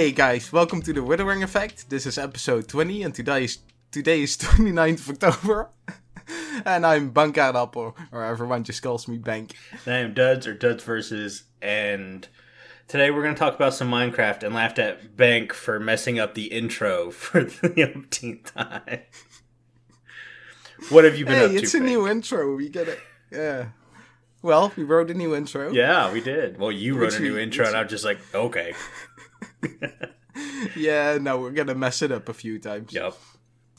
Hey guys, welcome to the Withering Effect. This is episode 20 and today is today is 29th of October. and I'm Bankaardappel, or everyone just calls me Bank. And I am Duds or Duds versus, and today we're going to talk about some Minecraft and laughed at Bank for messing up the intro for the umpteenth time. What have you been Hey, up to? it's a Bank? new intro. We get it. Yeah. Well, we wrote a new intro. Yeah, we did. Well, you wrote a new we- intro, and I'm just like, okay, Yeah, no, we're gonna mess it up a few times. yep.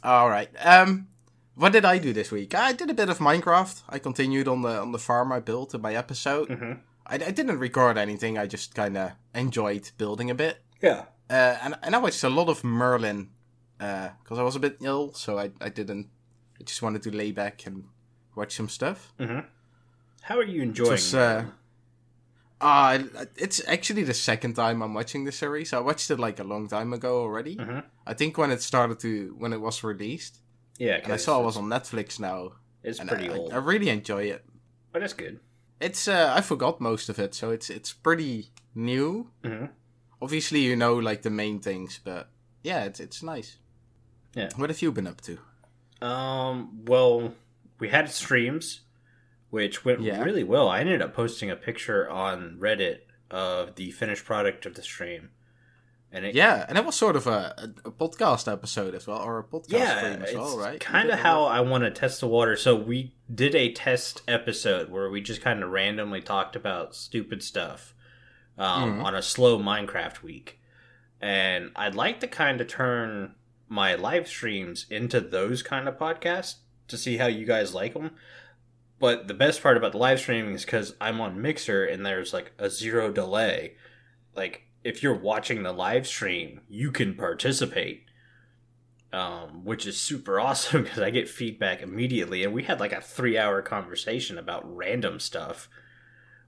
All right. Um, what did I do this week? I did a bit of Minecraft. I continued on the on the farm I built in my episode. Mhm. I, I didn't record anything. I just kind of enjoyed building a bit. Yeah. Uh, and and I watched a lot of Merlin because I was a bit ill, so I I didn't. I just wanted to lay back and watch some stuff. How are you enjoying? Just, uh, Uh, it's actually the second time I'm watching the series. I watched it like a long time ago already. Mhm. I think when it started to when it was released, yeah, and I saw it was on Netflix now. It's pretty I, old, I, I really enjoy it. but it's good. It's uh, I forgot most of it, so it's it's pretty new. Mhm. Obviously, you know like the main things, but yeah, it's it's nice. Yeah. What have you been up to? Um, well, we had streams, which went Yeah. really well. I ended up posting a picture on Reddit of the finished product of the stream, and it, Yeah, and it was sort of a, a, podcast episode as well, or a podcast yeah, stream as well, right? kind of how? I want to test the water. So we did a test episode where we just kind of randomly talked about stupid stuff um, Mhm. on a slow Minecraft week, and I'd like to kind of turn my live streams into those kind of podcasts to see how you guys like them. But the best part about the live streaming is because I'm on Mixer and there's like a zero delay. Like if you're watching the live stream, you can participate, um, which is super awesome because I get feedback immediately. And we had like a three hour conversation about random stuff,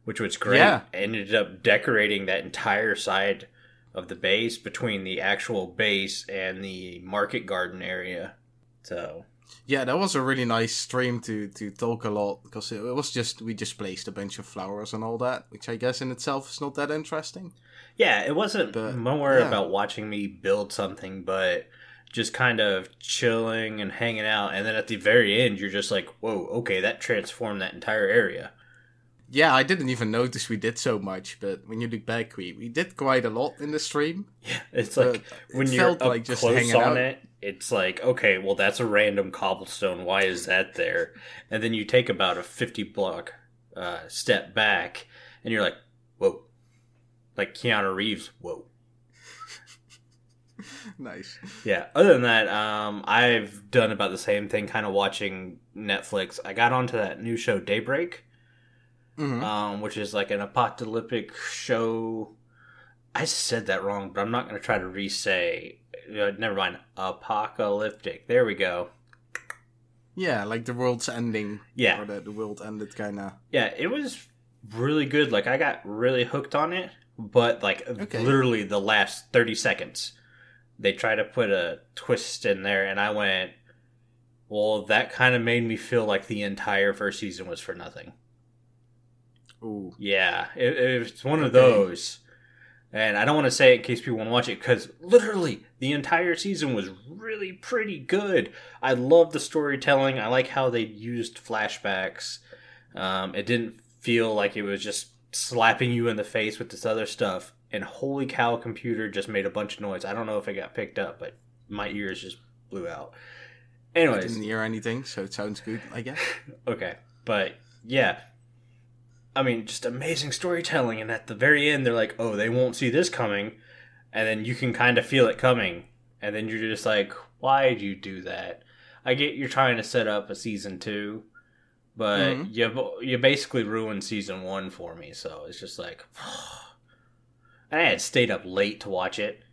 which was great. Yeah. I ended up decorating that entire side of the base between the actual base and the market garden area. So Yeah, that was a really nice stream to to talk a lot because it, was just we just placed a bunch of flowers and all that, which I guess in itself is not that interesting. Yeah, it wasn't But, more yeah. about watching me build something, but just kind of chilling and hanging out. And then at the very end, you're just like, whoa, okay, that transformed that entire area. Yeah, I didn't even notice we did so much, but when you look back, we we did quite a lot in the stream. Yeah, it's like when it you're up like just close hanging on out. it, it's like, okay, well, that's a random cobblestone. Why is that there? And then you take about a 50 block uh, step back, and you're like, whoa. Like Keanu Reeves, whoa. nice. Yeah. Other than that, um, I've done about the same thing, kind of watching Netflix. I got onto that new show Daybreak, hmm um, which is like an apocalyptic show. I said that wrong, but I'm not going to try to re-say. Uh, never mind. Apocalyptic. There we go. Yeah, like the world's ending. Yeah. or the, the world ended kind of. Yeah, it was really good. Like I got really hooked on it, but like Okay. literally the last 30 seconds they try to put a twist in there and I went, "Well, that kind of made me feel like the entire first season was for nothing." Ooh. Yeah, it, it was one of those. And I don't want to say it in case people want to watch it because literally the entire season was really pretty good. I love the storytelling. I like how they used flashbacks. Um, it didn't feel like it was just slapping you in the face with this other stuff. And holy cow, computer just made a bunch of noise. I don't know if it got picked up, but my ears just blew out. I Anyways, didn't hear anything, so it sounds good, I guess. Okay, but yeah, I mean, just amazing storytelling, and at the very end, they're like, "Oh, they won't see this coming," and then you can kind of feel it coming, and then you're just like, "Why'd you do that?" I get you're trying to set up a season two, but Mhm. you you basically ruined season one for me, so it's just like, and I had stayed up late to watch it.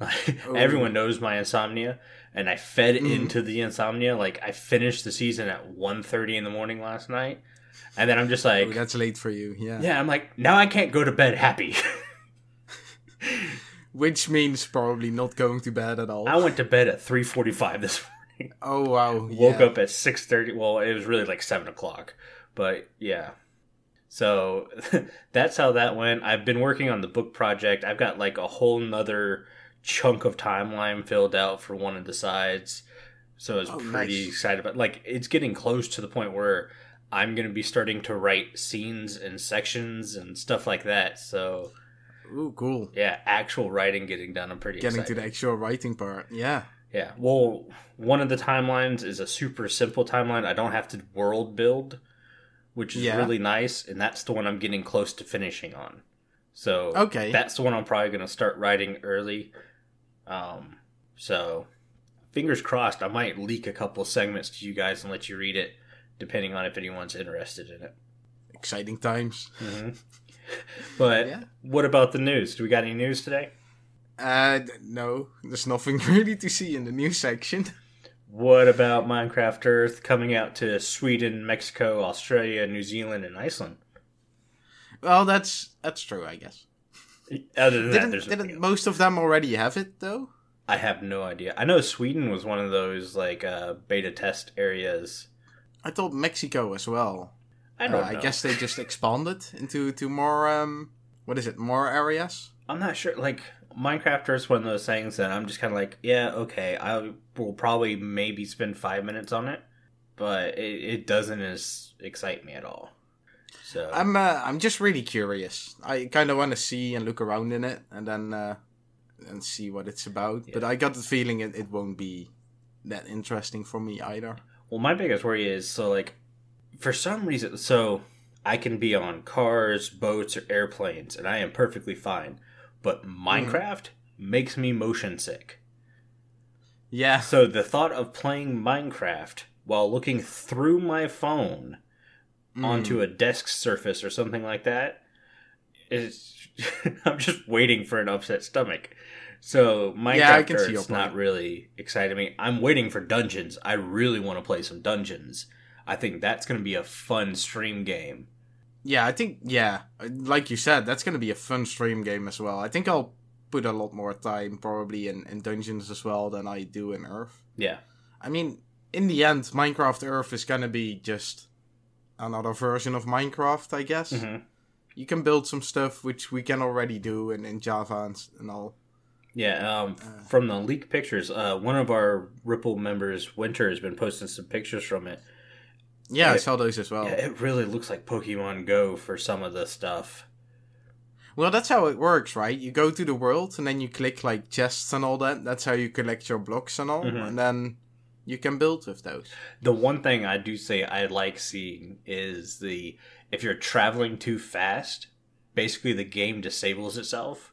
Everyone knows my insomnia, and I fed Mhm. into the insomnia. Like I finished the season at 1.30 in the morning last night, and then I'm just like, oh, that's late for you, yeah. yeah, I'm like, now I can't go to bed happy. Which means probably not going to bed at all. I went to bed at 3:45 this morning. Oh wow! Woke yeah. up at 6:30. Well, it was really like seven o'clock, but yeah. So that's how that went. I've been working on the book project. I've got like a whole nother chunk of timeline filled out for one of the sides. So I was Oh, pretty nice. excited about like it's getting close to the point where I'm gonna be starting to write scenes and sections and stuff like that. So Ooh, cool. yeah, actual writing getting done. I'm pretty Getting excited. to the actual writing part. Yeah. Yeah. Well, one of the timelines is a super simple timeline. I don't have to world build, which is Yeah. really nice, and that's the one I'm getting close to finishing on. So Okay. that's the one I'm probably going to start writing early. Um, so fingers crossed, I might leak a couple segments to you guys and let you read it, depending on if anyone's interested in it. Exciting times. hmm But Yeah. what about the news? Do we got any news today? Uh, no, there's nothing really to see in the news section. What about Minecraft Earth coming out to Sweden, Mexico, Australia, New Zealand, and Iceland? Well, that's that's true, I guess. Other than that, Didn't, there's didn't most of them already have it though? I have no idea. I know Sweden was one of those like uh, beta test areas. I thought Mexico as well. I Uh, don't I know. guess they just expanded into to more um what is it more areas? I'm not sure. Like Minecraft Earth's one of those things that I'm just kind of like, yeah, okay, I will probably maybe spend five minutes on it, but it, it doesn't as excite me at all. So I'm uh, I'm just really curious. I kind of want to see and look around in it and then uh, and see what it's about. But I got the feeling it, it won't be that interesting for me either. Well, my biggest worry is so like for some reason, so I can be on cars, boats, or airplanes, and I am perfectly fine. But Minecraft makes me motion sick. Yeah, So the thought of playing Minecraft while looking through my phone Mm. onto a desk surface or something like that is I'm just waiting for an upset stomach. So Minecraft Yeah, I can see your Earth's not point. really exciting me. I'm waiting for dungeons. I really want to play some dungeons. I think that's going to be a fun stream game. Yeah, I think yeah, like you said, that's gonna be a fun stream game as well. I think I'll put a lot more time probably in, in dungeons as well than I do in Earth. Yeah. I mean, in the end, Minecraft Earth is gonna be just another version of Minecraft, I guess. hmm You can build some stuff which we can already do in, in Java and, and all. Yeah, um, Uh. from the leaked pictures, uh, one of our Ripple members, Winter, has been posting some pictures from it. Yeah, I Yeah. saw those as well. Yeah, it really looks like Pokemon Go for some of the stuff. Well, that's how it works, right? You go to the world and then you click like chests and all that. That's how you collect your blocks and all, Mhm. and then you can build with those. The one thing I do say I like seeing is the if you're traveling too fast, basically the game disables itself.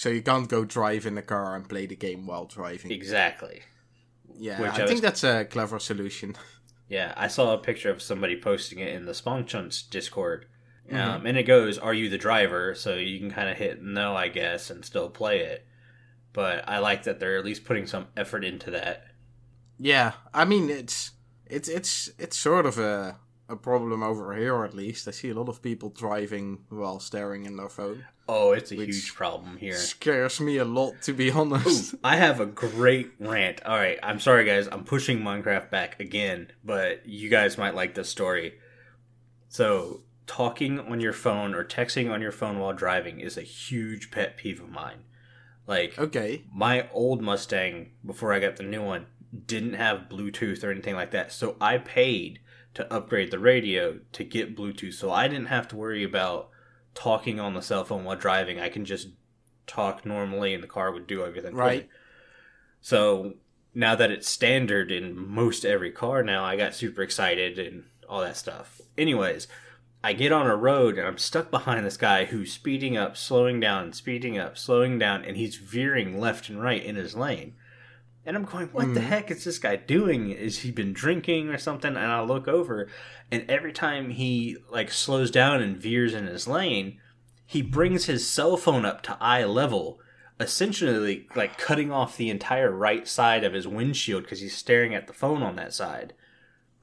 So you can't go drive in the car and play the game while driving. Exactly. Yeah, Which I I think was- that's a clever solution. Yeah, I saw a picture of somebody posting it in the Spawnchunks Discord. Um, Mhm. and it goes, Are you the driver? So you can kind of hit no, I guess, and still play it. But I like that they're at least putting some effort into that. Yeah, I mean it's it's it's it's sort of a a problem over here at least. I see a lot of people driving while staring in their phone. Oh, it's a huge problem here. Scares me a lot, to be honest. Ooh, I have a great rant. All right, I'm sorry, guys. I'm pushing Minecraft back again, but you guys might like this story. So, talking on your phone or texting on your phone while driving is a huge pet peeve of mine. Like, Okay. my old Mustang, before I got the new one, didn't have Bluetooth or anything like that. So, I paid to upgrade the radio to get Bluetooth. So, I didn't have to worry about talking on the cell phone while driving. I can just talk normally and the car would do everything. Right. So now that it's standard in most every car now, I got super excited and all that stuff. Anyways, I get on a road and I'm stuck behind this guy who's speeding up, slowing down, speeding up, slowing down, and he's veering left and right in his lane. And I'm going, what the Mhm. heck is this guy doing? Is he been drinking or something? And I look over, and every time he like slows down and veers in his lane, he brings his cell phone up to eye level, essentially like cutting off the entire right side of his windshield because he's staring at the phone on that side.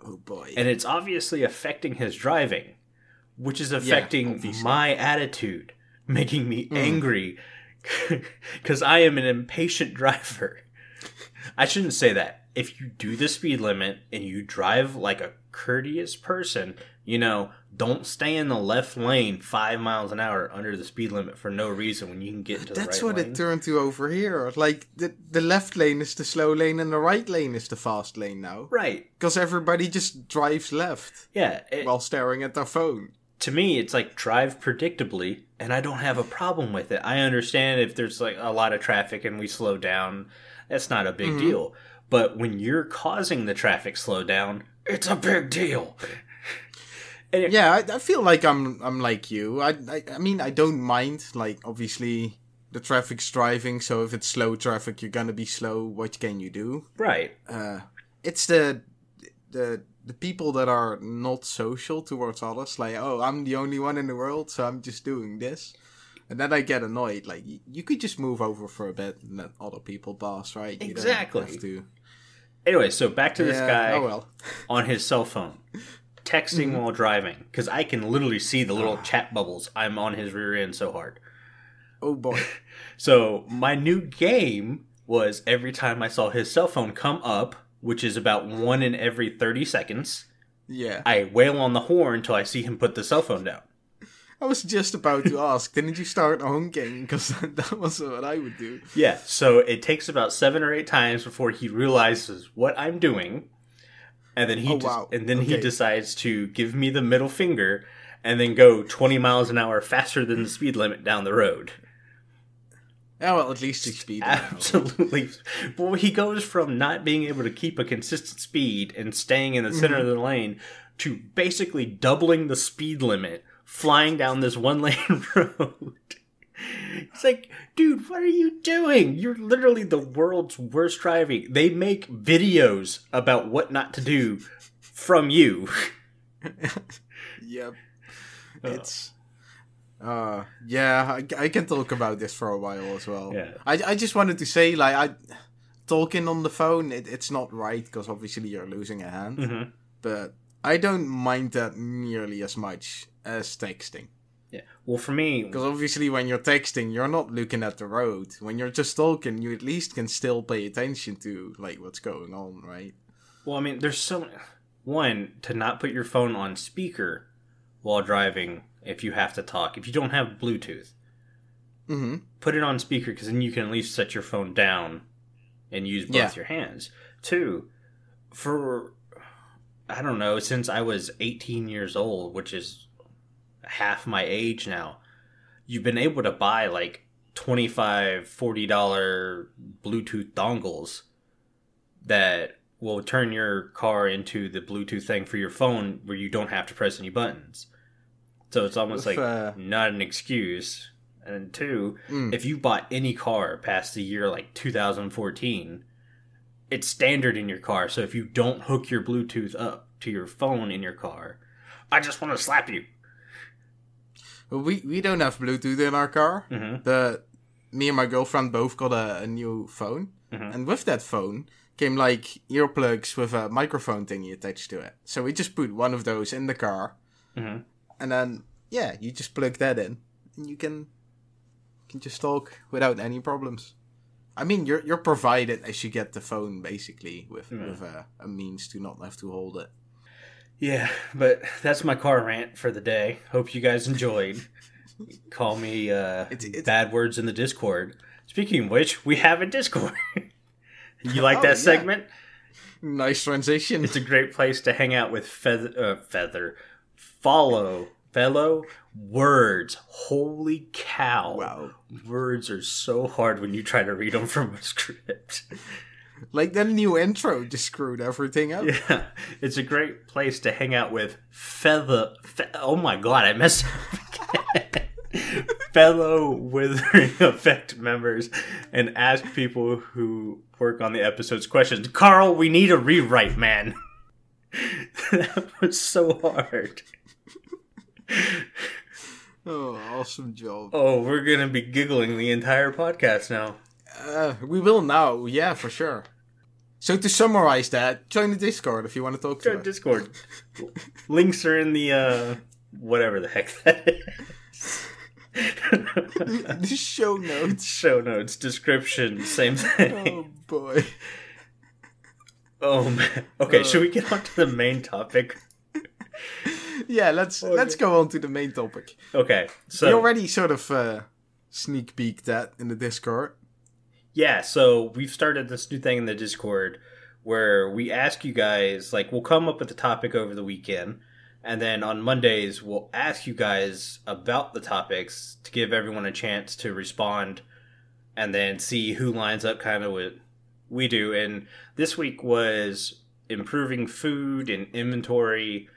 Oh boy. And it's obviously affecting his driving, which is affecting obviously. my attitude, making me Mm. angry because I am an impatient driver. I shouldn't say that. If you do the speed limit and you drive like a courteous person, you know, don't stay in the left lane five miles an hour under the speed limit for no reason when you can get into That's the right what lane. it turned to over here. Like the the left lane is the slow lane and the right lane is the fast lane now. right. Because everybody just drives left Yeah. it- while staring at their phone. to me, it's like drive predictably, and I don't have a problem with it. I understand if there's like a lot of traffic and we slow down, that's not a big Mhm. deal. But when you're causing the traffic slowdown, it's a big deal. It- Yeah, I, I feel like I'm I'm like you. I, I I mean I don't mind. Like obviously the traffic's driving, so if it's slow traffic, you're gonna be slow. What can you do? Right. Uh, it's the the the people that are not social towards others. Like oh, I'm the only one in the world, so I'm just doing this. And then I get annoyed. Like you could just move over for a bit and let other people pass, right? You don't Exactly. have to. Anyway, so back to this Yeah, guy Oh well. on his cell phone, texting Mm-hmm. while driving, because I can literally see the Ah. little chat bubbles. I'm on his rear end so hard. Oh boy. So my new game was every time I saw his cell phone come up, which is about one in every 30 seconds, Yeah. I wail on the horn until I see him put the cell phone down. I was just about to ask, didn't you start honking? Because that was what I would do. Yeah, so it takes about seven or eight times before he realizes what I'm doing, and then he Oh, wow. and then he decides to give me the middle finger, and then go 20 miles an hour faster than the speed limit down the road. Oh, well, at least he's now. Absolutely. Well, he goes from not being able to keep a consistent speed and staying in the center mm-hmm. of the lane to basically doubling the speed limit, flying down this one lane road. It's like, dude, what are you doing? You're literally the world's worst driving. They make videos about what not to do from you. Yep. It's. Uh, yeah, I, I can talk about this for a while as well. Yeah. I, I just wanted to say, like, I talking on the phone, it, it's not right because obviously you're losing a hand. Mhm. But I don't mind that nearly as much as texting. Yeah. Well, for me, Because obviously, when you're texting, you're not looking at the road. When you're just talking, you at least can still pay attention to like what's going on, right? Well, I mean, there's so one to not put your phone on speaker while driving if you have to talk. If you don't have Bluetooth, Mm-hmm. put it on speaker because then you can at least set your phone down and use both Yeah. your hands. Two, for I don't know, since I was 18 years old, which is half my age now, you've been able to buy like 25 40 dollar Bluetooth dongles that will turn your car into the Bluetooth thing for your phone where you don't have to press any buttons. So it's almost With, like uh, not an excuse. And two, Mm. if you bought any car past the year like 2014, it's standard in your car. So if you don't hook your Bluetooth up to your phone in your car, I just want to slap you. We we don't have Bluetooth in our car. Mm-hmm. The me and my girlfriend both got a, a new phone, Mhm. and with that phone came like earplugs with a microphone thingy attached to it. So we just put one of those in the car, Mhm. and then yeah, you just plug that in, and you can can just talk without any problems. I mean, you're you're provided as you get the phone basically with Yeah. with a, a means to not have to hold it. Yeah, but that's my car rant for the day. Hope you guys enjoyed. Call me uh, It's- it's- bad words in the Discord. Speaking of which, we have a Discord. you like Oh, that yeah. segment? Nice transition. It's a great place to hang out with feather, uh, feather, follow, fellow words. Holy cow! wow. Words are so hard when you try to read them from a script. Like that new intro just screwed everything up. Yeah, it's a great place to hang out with feather. Fe- oh my god, I messed up. Fellow Withering Effect members and ask people who work on the episodes questions. Carl, we need a rewrite, man. that was so hard. Oh, awesome job. Oh, we're gonna be giggling the entire podcast now. Uh, we will now, yeah, for sure. So to summarize that, join the Discord if you want to talk to Go to us. Discord. Links are in the uh whatever the heck that is. the show notes. Show notes, description, same thing. Oh boy. Oh man. Okay, Uh. should we get on to the main topic? yeah, let's Okay. let's go on to the main topic. Okay, so we already sort of uh, sneak peeked that in the Discord. Yeah, so we've started this new thing in the Discord where we ask you guys, like, we'll come up with a topic over the weekend, and then on Mondays, we'll ask you guys about the topics to give everyone a chance to respond and then see who lines up kind of with we do. And this week was improving food and inventory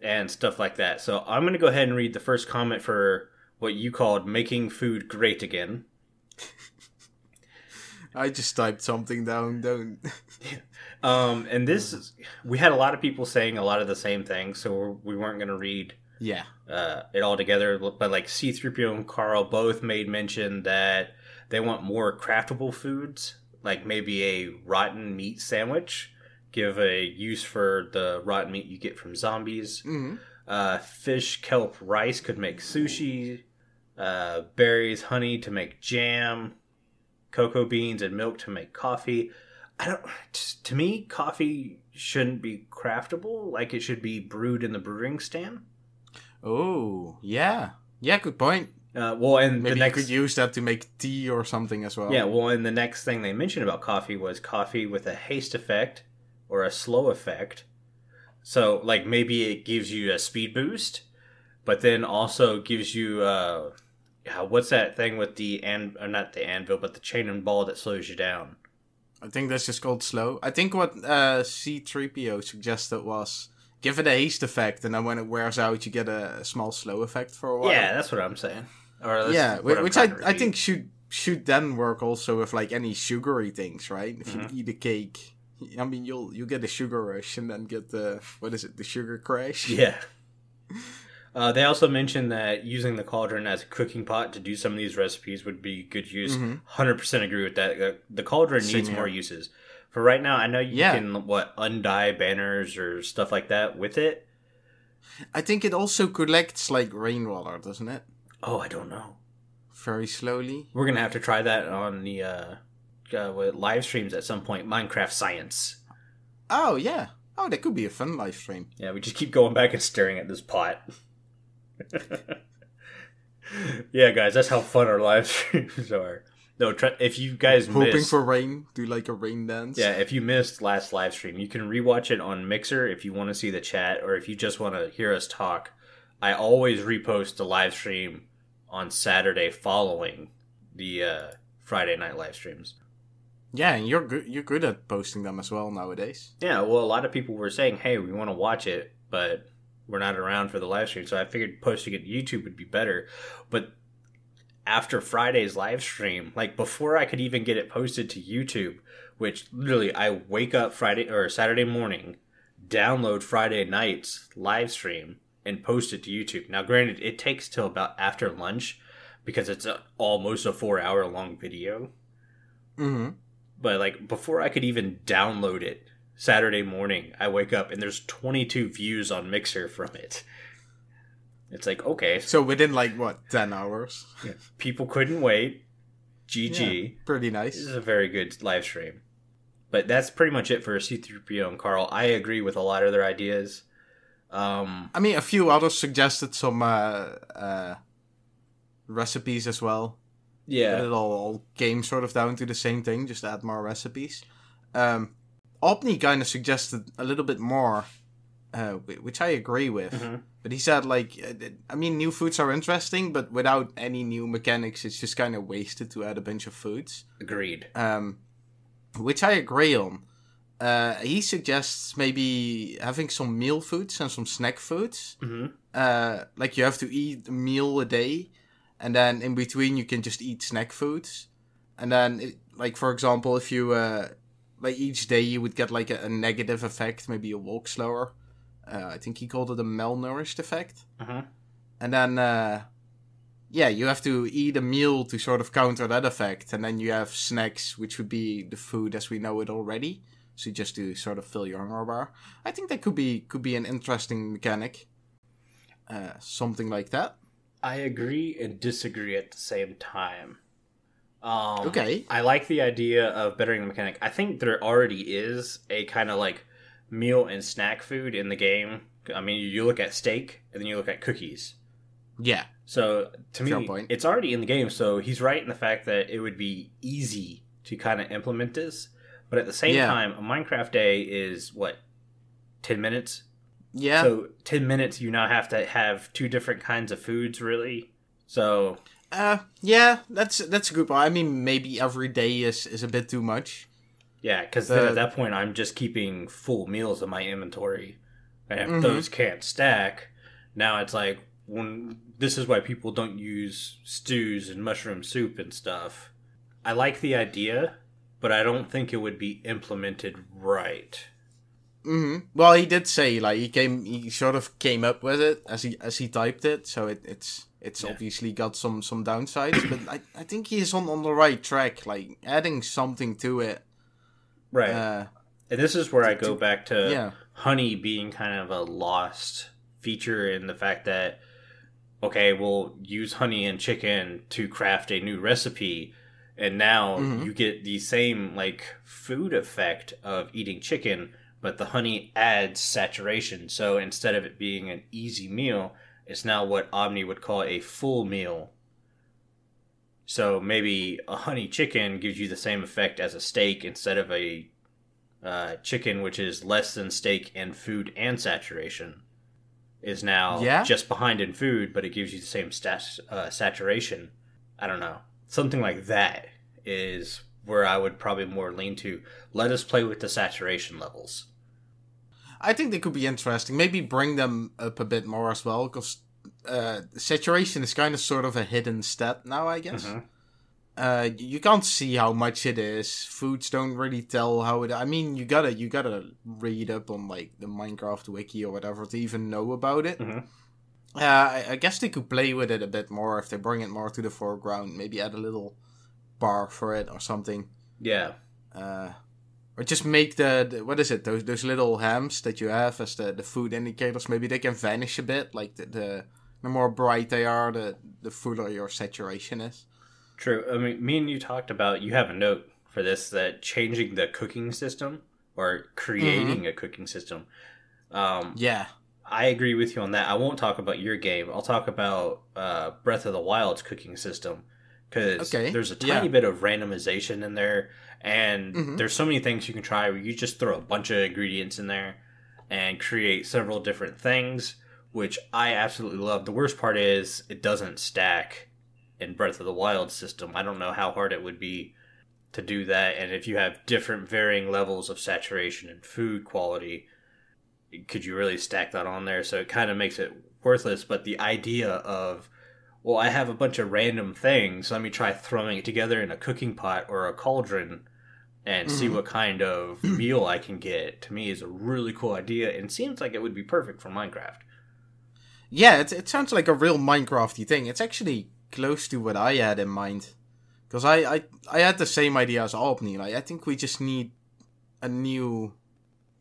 and stuff like that. So I'm going to go ahead and read the first comment for what you called making food great again. I just typed something down. Don't. Um, and this is, we had a lot of people saying a lot of the same things, so we're, weren't going to read yeah. uh, it all together. But like C3PO and Carl both made mention that they want more craftable foods, like maybe a rotten meat sandwich. Give a use for the rotten meat you get from zombies. hmm Uh, fish, kelp, rice could make sushi. Uh, berries, honey to make jam. Cocoa beans and milk to make coffee. I don't. To me, coffee shouldn't be craftable. Like it should be brewed in the brewing stand. Oh, yeah. Yeah, good point. Uh, well, and Maybe the next, you could use that to make tea or something as well. yeah, well, and the next thing they mentioned about coffee was coffee with a haste effect or a slow effect. So, like, maybe it gives you a speed boost, but then also gives you, uh, yeah, what's that thing with the an, or not the anvil, but the chain and ball that slows you down? I think that's just called slow. I think what uh, C3PO suggested was give it a haste effect, and then when it wears out, you get a, a small slow effect for a while. Yeah, that's what I'm saying. Or yeah, which I, I think should should then work also with like any sugary things, right? If Mhm. you eat a cake, I mean you'll you get a sugar rush and then get the what is it the sugar crash? Yeah. Uh, they also mentioned that using the cauldron as a cooking pot to do some of these recipes would be good use. Mhm. 100% agree with that. Uh, The cauldron Same needs here. more uses. For right now, I know you Yeah. can, what, undie banners or stuff like that with it. I think it also collects like rainwater, doesn't it? Oh, I don't know. Very slowly. We're going to have to try that on the uh, uh, with live streams at some point. Minecraft Science. Oh yeah. Oh, that could be a fun live stream. Yeah, we just keep going back and staring at this pot. yeah, guys, that's how fun our live streams are. No, try, if you guys Hoping missed, for rain, do like a rain dance. yeah, if you missed last live stream, you can rewatch it on Mixer if you want to see the chat, or if you just want to hear us talk. I always repost the live stream on Saturday following the uh, Friday night live streams. Yeah, and you're good. You're good at posting them as well nowadays. Yeah, well, a lot of people were saying, "Hey, we want to watch it, but we're not around for the live stream." So I figured posting it to YouTube would be better. But after Friday's live stream, like before I could even get it posted to YouTube, which literally I wake up Friday or Saturday morning, download Friday night's live stream, and post it to YouTube. Now, granted, it takes till about after lunch because it's a, almost a four-hour long video Mm-hmm. but like before I could even download it Saturday morning, I wake up and there's 22 views on Mixer from it. It's like, okay, so within like what ten hours? people couldn't wait. GG. Pretty nice. This is a very good live stream. But that's pretty much it for C3PO and Carl. I agree with a lot of their ideas. Um, I mean, a few others suggested some uh, uh, recipes as well. But yeah. it all, all came sort of down to the same thing, just add more recipes. Um, Omni kind of suggested a little bit more, uh, which I agree with. Mhm. But he said, like, uh, I mean, new foods are interesting, but without any new mechanics, it's just kind of wasted to add a bunch of foods. Agreed. Um, which I agree on. Uh, he suggests maybe having some meal foods and some snack foods. hmm Uh, like you have to eat a meal a day, and then in between you can just eat snack foods. And then, it, like for example, if you uh, like each day you would get like a, a negative effect, maybe you walk slower. Uh, I think he called it a malnourished effect. hmm And then, uh, yeah, you have to eat a meal to sort of counter that effect. And then you have snacks, which would be the food as we know it already. So just to sort of fill your hunger bar. I think that could be could be an interesting mechanic. Uh, something like that. I agree and disagree at the same time. Um, Okay. I like the idea of bettering the mechanic. I think there already is a kind of like meal and snack food in the game. I mean, you look at steak and then you look at cookies. Yeah. So to Fair me, point. it's already in the game. So he's right in the fact that it would be easy to kind of implement this. But at the same Yeah. time, a Minecraft day is what ten minutes. Yeah. So ten minutes, you now have to have two different kinds of foods, really. So uh, yeah, that's that's a good point. I mean, maybe every day is is a bit too much. yeah, because at that point, I'm just keeping full meals in my inventory, and if Mhm. those can't stack, now it's like when this is why people don't use stews and mushroom soup and stuff. I like the idea, but I don't think it would be implemented right. hmm Well, he did say like he came, he sort of came up with it as he as he typed it, so it, it's it's Yeah. obviously got some some downsides, but I I think he's on on the right track, like adding something to it. Right. Uh, and this is where I go to- back to yeah. honey being kind of a lost feature in the fact that okay we'll use honey and chicken to craft a new recipe and now Mhm. you get the same like food effect of eating chicken but the honey adds saturation so instead of it being an easy meal it's now what omni would call a full meal so maybe a honey chicken gives you the same effect as a steak instead of a uh, chicken, which is less than steak in food and saturation, is now Yeah? just behind in food, but it gives you the same stat- uh, saturation. I don't know. Something like that is where I would probably more lean to. Let us play with the saturation levels. I think they could be interesting. Maybe bring them up a bit more as well, because uh, saturation is kind of sort of a hidden stat now, I guess. Mhm. Uh, you can't see how much it is. Foods don't really tell how it. I mean, you gotta you gotta read up on like the Minecraft wiki or whatever to even know about it. Mhm. Uh, I, I guess they could play with it a bit more if they bring it more to the foreground. Maybe add a little bar for it or something. Yeah. Uh, or just make the, the what is it? Those those little hams that you have as the, the food indicators. Maybe they can vanish a bit. Like the the, the more bright they are, the the fuller your saturation is. True. I mean, me and you talked about you have a note for this that changing the cooking system or creating a cooking system. Um, Yeah. I agree with you on that. I won't talk about your game. I'll talk about uh, Breath of the Wild's cooking system because Okay, there's a yeah. tiny bit of randomization in there, and Mhm. there's so many things you can try where you just throw a bunch of ingredients in there and create several different things, which I absolutely love. The worst part is it doesn't stack in Breath of the Wild system. I don't know how hard it would be to do that, and if you have different varying levels of saturation and food quality could you really stack that on there? So it kind of makes it worthless. But the idea of, well, I have a bunch of random things. Let me try throwing it together in a cooking pot or a cauldron and see Mhm. what kind of meal I can get. To me, is a really cool idea and seems like it would be perfect for Minecraft. Yeah, it, it sounds like a real Minecrafty thing. It's actually close to what I had in mind. Because I, I, I had the same idea as Omni. Like, I think we just need a new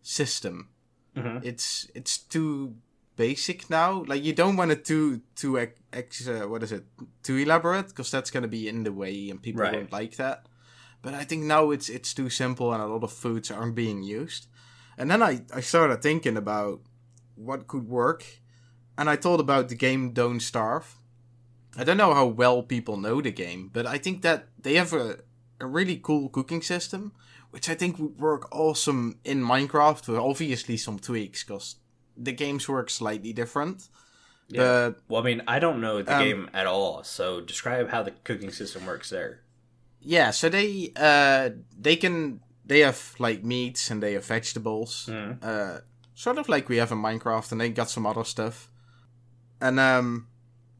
system. Mm-hmm. It's it's too basic now. Like, you don't want it too, too ex, uh, what is it, too elaborate, because that's going to be in the way and people Right. won't like that. But I think now it's it's too simple and a lot of foods aren't being used. And then I, I started thinking about what could work and I thought about the game Don't Starve. I don't know how well people know the game, but I think that they have a, a really cool cooking system, which I think would work awesome in Minecraft with obviously some tweaks, because the games work slightly different. Yeah. But Well, I mean, I don't know the Um, game at all, so describe how the cooking system works there. yeah, so they uh they can they have like meats and they have vegetables. Mhm. uh, sort of like we have in Minecraft, and they got some other stuff, and um,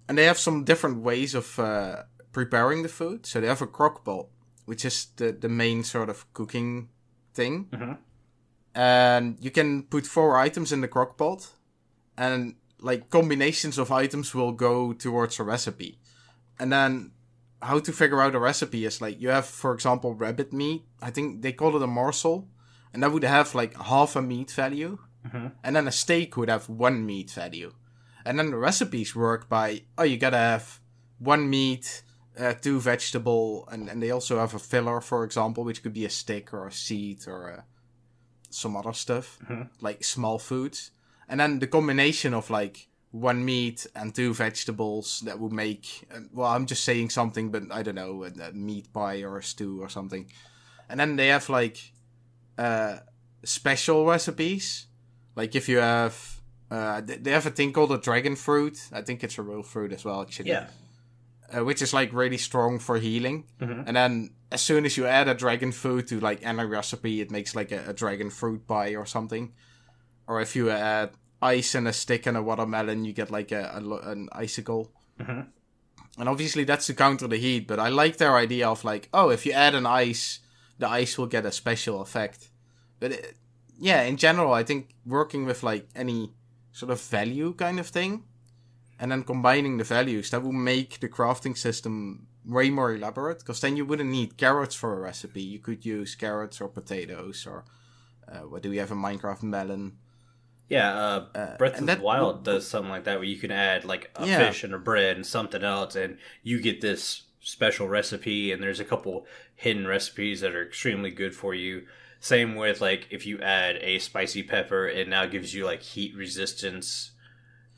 and they have some different ways of uh, preparing the food. So they have a crock pot, which is the the main sort of cooking thing, Mhm. And you can put four items in the crock pot, and like combinations of items will go towards a recipe, and then. How to figure out a recipe is like you have, for example, rabbit meat. I think they call it a morsel, and that would have like half a meat value, Mhm. and then a steak would have one meat value. And then the recipes work by oh you gotta have one meat, uh, two vegetable, and, and they also have a filler, for example, which could be a stick or a seed or a some other stuff, Mhm. like small foods, and then the combination of like one meat and two vegetables that would make. Well, I'm just saying something, but I don't know, a, a meat pie or a stew or something, and then they have like uh, special recipes. Like if you have, uh, they have a thing called a dragon fruit. I think it's a real fruit as well, actually Yeah. Uh, which is like really strong for healing. Mhm. And then as soon as you add a dragon food to like any recipe, it makes like a, a dragon fruit pie or something. Or if you add ice and a stick and a watermelon, you get like a, a an icicle. Mhm. And obviously that's to counter the heat, but I like their idea of like, oh, if you add an ice, the ice will get a special effect. But it, yeah, in general, I think working with like any sort of value kind of thing, and then combining the values, that will make the crafting system way more elaborate. Because then you wouldn't need carrots for a recipe. You could use carrots or potatoes or uh, what do we have in Minecraft? Melon. Yeah, uh, Uh, Breath of the Wild would- does something like that where you can add like a Yeah. fish and a bread and something else, and you get this special recipe. And there's a couple hidden recipes that are extremely good for you. Same with like if you add a spicy pepper, it now gives you like heat resistance,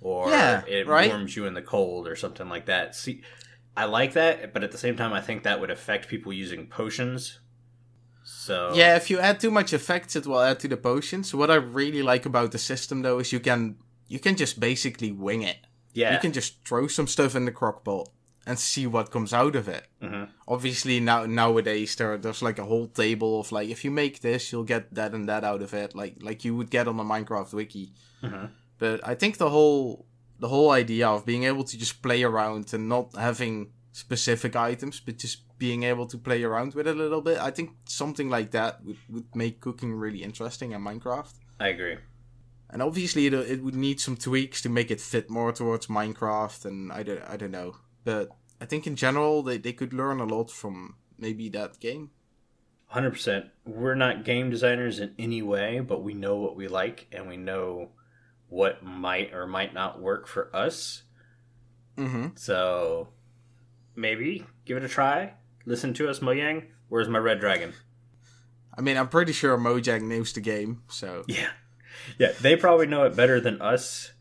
or Yeah, it right? warms you in the cold or something like that. See, I like that, but at the same time, I think that would affect people using potions. So Yeah, if you add too much effects, it will add to the potions. What I really like about the system, though, is you can you can just basically wing it. yeah, You can just throw some stuff in the crockpot and see what comes out of it. Mhm. Obviously, now nowadays there there's like a whole table of like if you make this, you'll get that and that out of it, like like you would get on the Minecraft wiki. Mhm. But I think the whole the whole idea of being able to just play around and not having specific items, but just being able to play around with it a little bit, I think something like that would, would make cooking really interesting in Minecraft. I agree. And obviously, it, it would need some tweaks to make it fit more towards Minecraft, and I don't, I don't know. But I think in general, they, they could learn a lot from maybe that game. Hundred percent. We're not game designers in any way, but we know what we like and we know what might or might not work for us. Mm-hmm. So maybe give it a try. Listen to us, Mojang. Where's my red dragon? I mean, I'm pretty sure Mojang knows the game, so. Yeah, yeah. They probably know it better than us,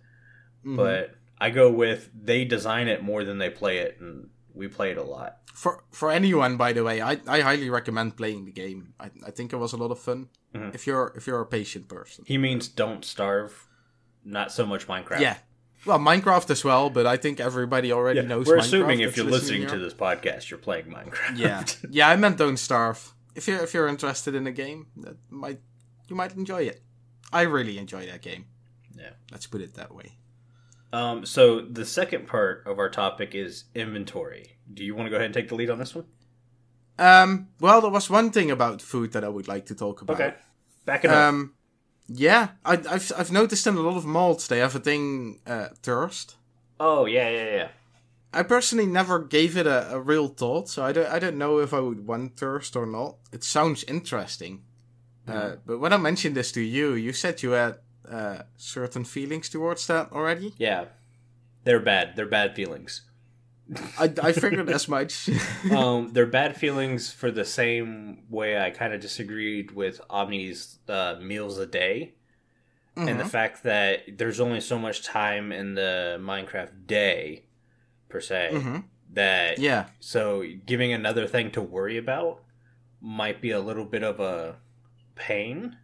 Mhm. but I go with they design it more than they play it, and we play it a lot. for for anyone, by the way, I, I highly recommend playing the game. I, I think it was a lot of fun. Mhm. If you're if you're a patient person. He means don't starve, not so much Minecraft. Yeah. Well, Minecraft as well, but I think everybody already Yeah, knows. We're Minecraft assuming if you're listening to this podcast, you're playing Minecraft. yeah, yeah. I meant don't starve. If you're if you're interested in the game, that might you might enjoy it. I really enjoy that game. Yeah. Let's put it that way. Um, so the second part of our topic is inventory. Do you want to go ahead and take the lead on this one? Um. Well, there was one thing about food that I would like to talk about. Okay, back it up. Um. Yeah, I, I've I've noticed in a lot of mods they have a thing uh, thirst. Oh yeah, yeah, yeah. I personally never gave it a, a real thought, so I don't I don't know if I would want thirst or not. It sounds interesting, uh, but when I mentioned this to you, you said you had uh, certain feelings towards that already. Yeah, they're bad. They're bad feelings. I, I figured as much. um, they're bad feelings for the same way I kind of disagreed with Omni's uh, meals a day, and the Mhm. fact that there's only so much time in the Minecraft day, per se, Mhm. that Yeah, So giving another thing to worry about might be a little bit of a pain.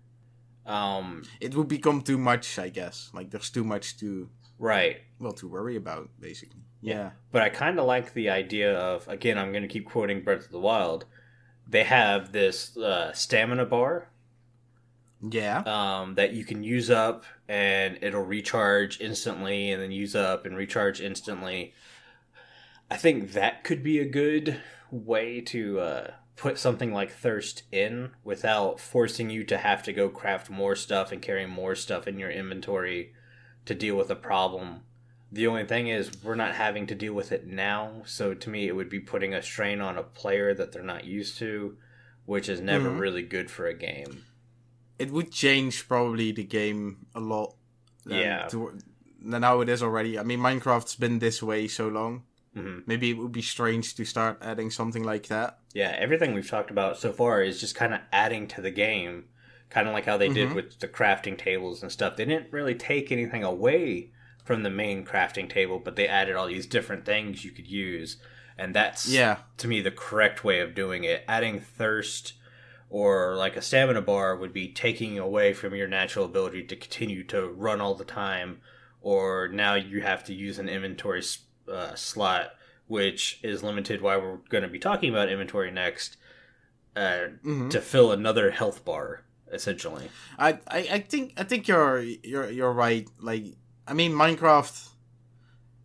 Um, it would become too much, I guess. Like there's too much to right. well to worry about, basically. Yeah. But I kind of like the idea of again. I'm going to keep quoting Breath of the Wild. They have this uh, stamina bar Yeah. um, that you can use up, and it'll recharge instantly, and then use up and recharge instantly. I think that could be a good way to uh, put something like thirst in without forcing you to have to go craft more stuff and carry more stuff in your inventory to deal with a problem. The only thing is, we're not having to deal with it now, so to me, it would be putting a strain on a player that they're not used to, which is never Mhm. really good for a game. It would change probably the game a lot. than Yeah. To, than how it is already. I mean, Minecraft's been this way so long. hmm Maybe it would be strange to start adding something like that. Yeah, everything we've talked about so far is just kind of adding to the game kind of like how they did Mhm. with the crafting tables and stuff. They didn't really take anything away from the main crafting table, but they added all these different things you could use, and that's Yeah. to me the correct way of doing it. Adding thirst or like a stamina bar would be taking away from your natural ability to continue to run all the time, or now you have to use an inventory uh, slot, which is limited. Why we're going to be talking about inventory next uh, Mhm. to fill another health bar, essentially. I, I I think I think you're you're you're right. Like I mean Minecraft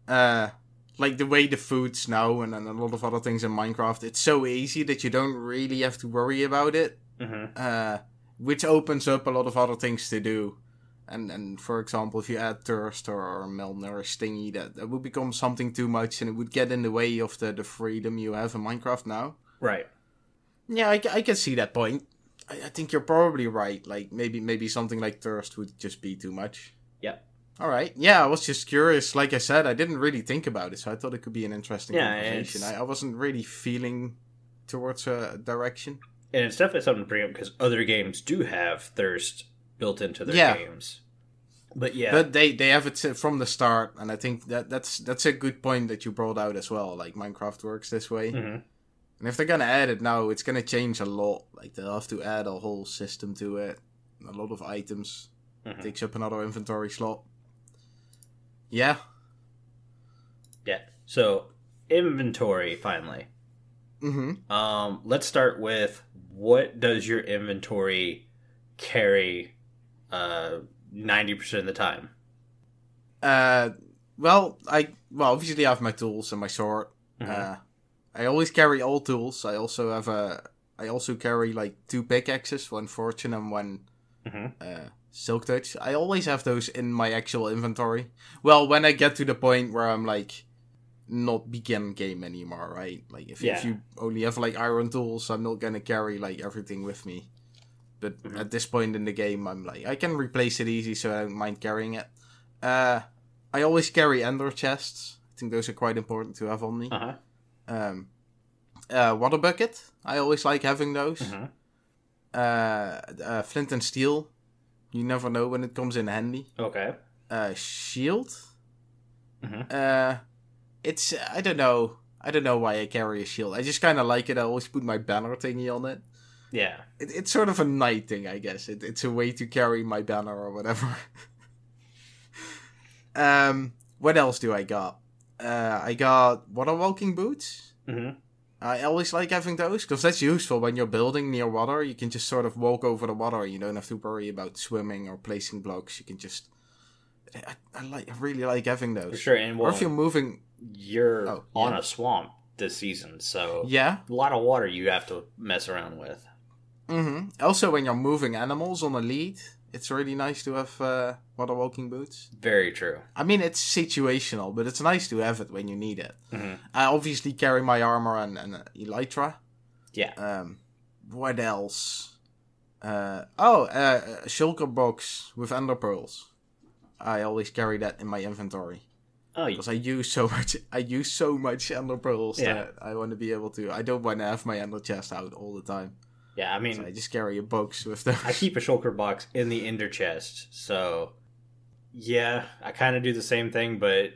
uh like the way the foods now and, and a lot of other things in Minecraft, it's so easy that you don't really have to worry about it. hmm Uh which opens up a lot of other things to do. And and for example, if you add thirst or, or malnourished thingy, that, that would become something too much and it would get in the way of the, the freedom you have in Minecraft now. Right. Yeah, I, I can see that point. I, I think you're probably right. Like maybe maybe something like thirst would just be too much. Yep. All right. Yeah, I was just curious. Like I said, I didn't really think about it, so I thought it could be an interesting Yeah, conversation. I, I wasn't really feeling towards a direction. And it's definitely something to bring up because other games do have thirst built into their Yeah. games. But yeah, But they they have it from the start, and I think that that's that's a good point that you brought out as well. Like Minecraft works this way, Mhm. and if they're gonna add it now, it's gonna change a lot. Like they'll have to add a whole system to it, a lot of items. Mhm. takes up another inventory slot. Yeah. yeah. So inventory finally. Mm-hmm. Um, let's start with what does your inventory carry uh, 90% of the time? Uh, well, I well obviously I have my tools and my sword. Mhm. Uh, I always carry all tools. I also have a. I also carry like two pickaxes, one fortune and one Mhm. uh, silk touch. I always have those in my actual inventory. Well, when I get to the point where I'm like not begin game anymore, right? Like if, Yeah. if you only have like iron tools, I'm not gonna carry like everything with me. But Mhm. at this point in the game, I'm like I can replace it easy, so I don't mind carrying it. Uh, I always carry ender chests. I think those are quite important to have on me. Uh-huh. Um, uh, water bucket. I always like having those. Mhm. Uh, uh, flint and steel. You never know when it comes in handy. Okay. Uh, shield. Mhm. Uh, it's I don't know. I don't know why I carry a shield. I just kind of like it. I always put my banner thingy on it. Yeah. it. It's sort of a night thing, I guess. It, it's a way to carry my banner or whatever. um, what else do I got? Uh, I got water walking boots. hmm I always like having those because that's useful when you're building near water. You can just sort of walk over the water. You don't have to worry about swimming or placing blocks. You can just. I, I like. I really like having those. For sure. And Or if you're moving, you're Oh, on yeah. a swamp this season, so yeah. a lot of water you have to mess around with. hmm Also, when you're moving animals on a lead, it's really nice to have uh, water walking boots. Very true. I mean, it's situational, but it's nice to have it when you need it. Mhm. I obviously carry my armor and, and uh, elytra. Yeah. Um, what else? Uh, oh, uh, a shulker box with ender pearls. I always carry that in my inventory Oh, because I use so much. I use so much ender pearls Yeah. that I want to be able to. I don't want to have my ender chest out all the time, yeah. I mean, so I just carry a box with them. I keep a shulker box in the ender chest, so yeah, I kind of do the same thing, but